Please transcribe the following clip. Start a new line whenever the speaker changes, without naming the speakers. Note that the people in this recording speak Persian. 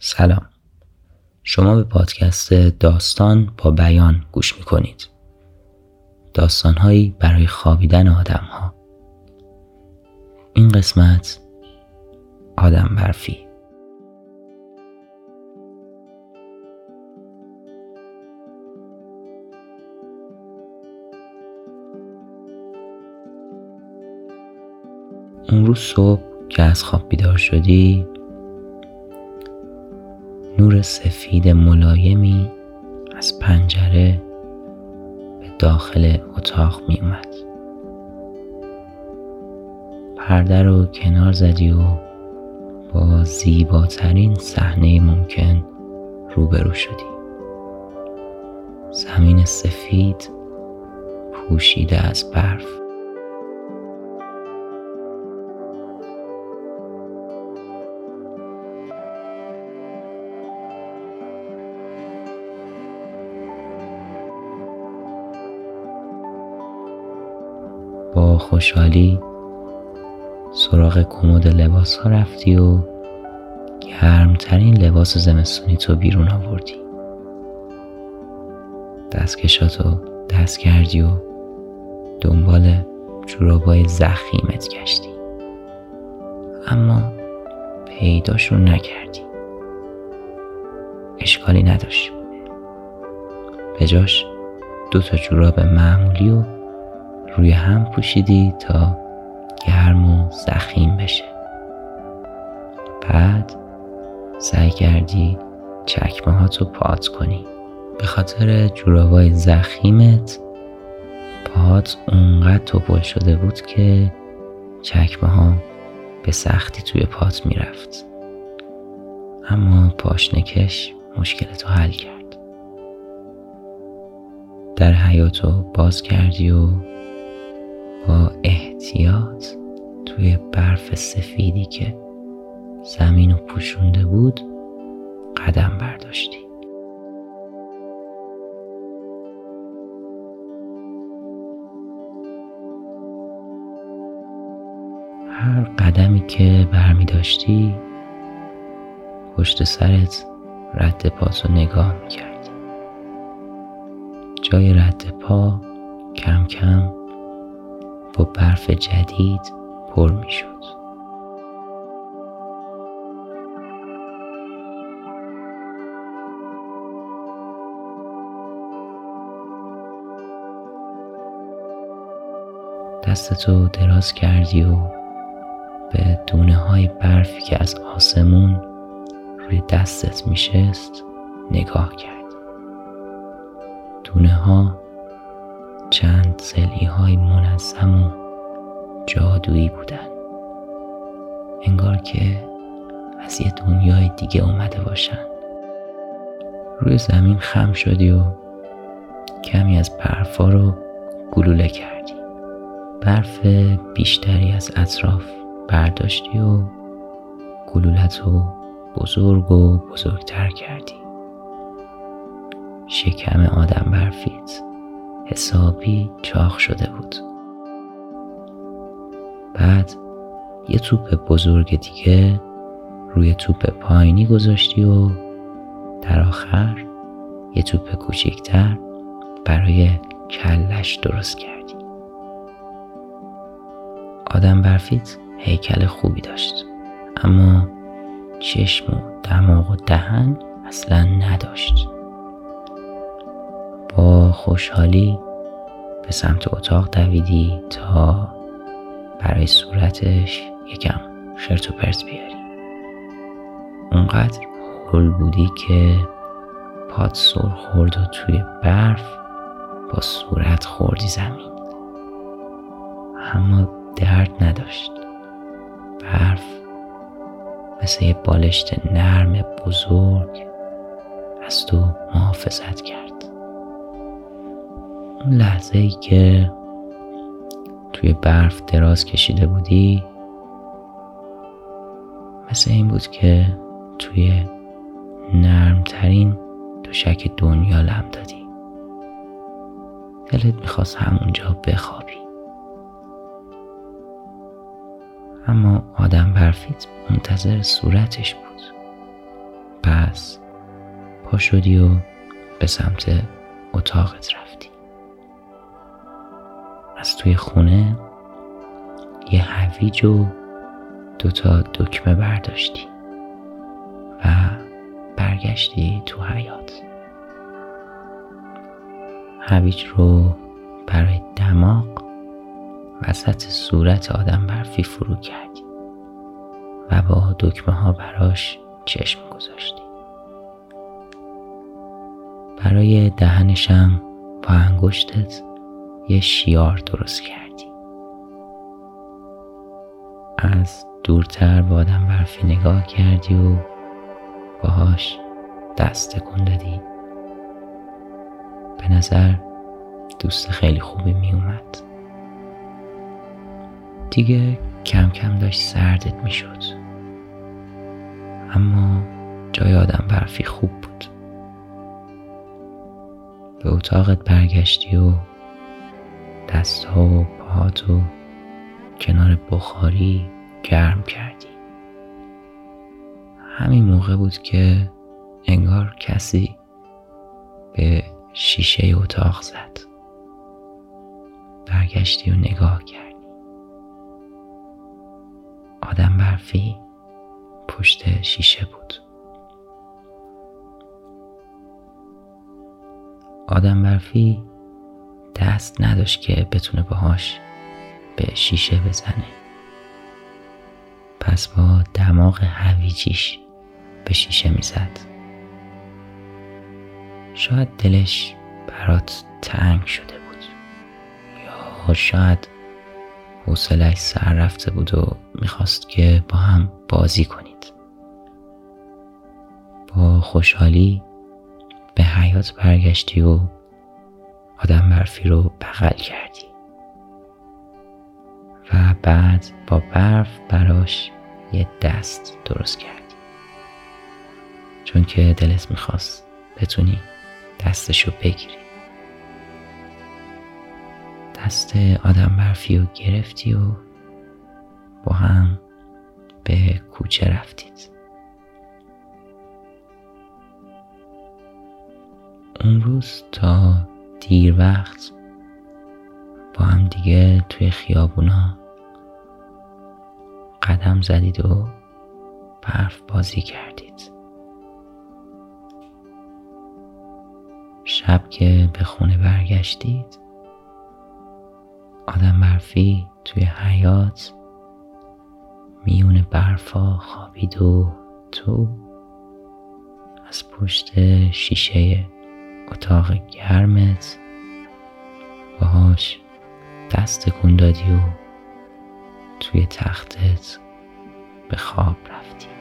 سلام. شما به پادکست داستان با بیان گوش می کنید داستانهایی برای خوابیدن آدم ها این قسمت آدم برفی. اون روز صبح که از خواب بیدار شدی نور سفید ملایمی از پنجره به داخل اتاق می اومد پرده رو کنار زدی و با زیباترین صحنه ممکن روبرو شدی. زمین سفید پوشیده از برف. خوشحالی سراغ کمد لباس ها رفتی و گرمترین لباس زمستونی تو بیرون آوردی. دستکشاتو دست کردی و دنبال جورابای زخیمت گشتی. اما پیداش رو نکردی. اشکالی نداشت. به جاش دو تا جوراب معمولی و روی هم پوشیدی تا گرم و زخیم بشه. بعد سعی کردی چکمه ها تو پات کنی. به خاطر جورابای زخیمت پات اونقدر توپل شده بود که چکمه ها به سختی توی پات می‌رفت. اما پاشنکش مشکلتو حل کرد. در حیاتو باز کردی و با احتیاط توی برف سفیدی که زمین و پوشونده بود قدم برداشتی. هر قدمی که برمی داشتی پشت سرت رد پاتو نگاه می کردی جای رد پا کم کم برف جدید پر می شد. دستتو دراز کردی و به دونه های برفی که از آسمون روی دستت میشست نگاه کرد دونه ها چند سلی های منظم و جادویی بودن انگار که از یه دنیای دیگه اومده باشن. روی زمین خم شدی و کمی از برفا رو گلوله کردی. برف بیشتری از اطراف برداشتی و گلولت رو بزرگ و بزرگتر کردی. شکم آدم برفیت. حسابی چاق شده بود. بعد یه توپ بزرگ دیگه روی توپ پایینی گذاشتی و در آخر یه توپ کوچکتر برای کلش درست کردی. آدم برفیت هیکل خوبی داشت اما چشم و دماغ و دهن اصلا نداشت. خوشحالی به سمت اتاق دویدی تا برای صورتش یکم خرت و پرت بیاری. اونقدر هول بودی که پاد سر خورد و توی برف با صورت خوردی زمین. اما درد نداشت. برف مثل یه بالشت نرم بزرگ از تو محافظت کرد. اون لحظه ای که توی برف دراز کشیده بودی مثل این بود که توی نرمترین دوشک دنیا لم دادی. دلت می‌خواست همونجا بخوابی. اما آدم برفیت منتظر صورتش بود. پا شدی و به سمت اتاقت رفتی. از توی خونه یه هویج و دوتا دکمه برداشتی و برگشتی تو حیات هویج رو برای دماغ وسط صورت آدم برفی فرو کردی و با دکمه ها براش چشم گذاشتی. برای دهنشم با انگشتت یه شیار درست کردی. از دورتر با آدم برفی نگاه کردی و باهاش دست تکون دادی. به نظر دوست خیلی خوبی می اومد. دیگه کم کم داشت سردت می شد. اما جای آدم برفی خوب بود. به اتاقت برگشتی و دستها و پاهاتو کنار بخاری گرم کردی. همین موقع بود که انگار کسی به شیشه اتاق زد. برگشتی و نگاه کردی. آدم برفی پشت شیشه بود. آدم برفی دست نداشت که بتونه باهاش به شیشه بزنه. پس با دماغ هویجیش به شیشه می‌زد. شاید دلش برات تنگ شده بود. یا شاید حوصلش سر رفته بود و می‌خواست که با هم بازی کنید. با خوشحالی به حیات برگشتی و آدم برفی رو بغل کردی. و بعد با برف براش یه دست درست کردی. چون که دلت می‌خواست بتونی دستشو بگیری. دست آدم برفی رو گرفتی و با هم به کوچه رفتید. اون روز تا دیر وقت با هم دیگه توی خیابونا قدم زدید و برف بازی کردید. شب که به خونه برگشتید آدم برفی توی حیات میون برفا خوابید و تو از پشت شیشه اتاق گرمت. باهاش دست کن دادی و توی تختت به خواب رفتی.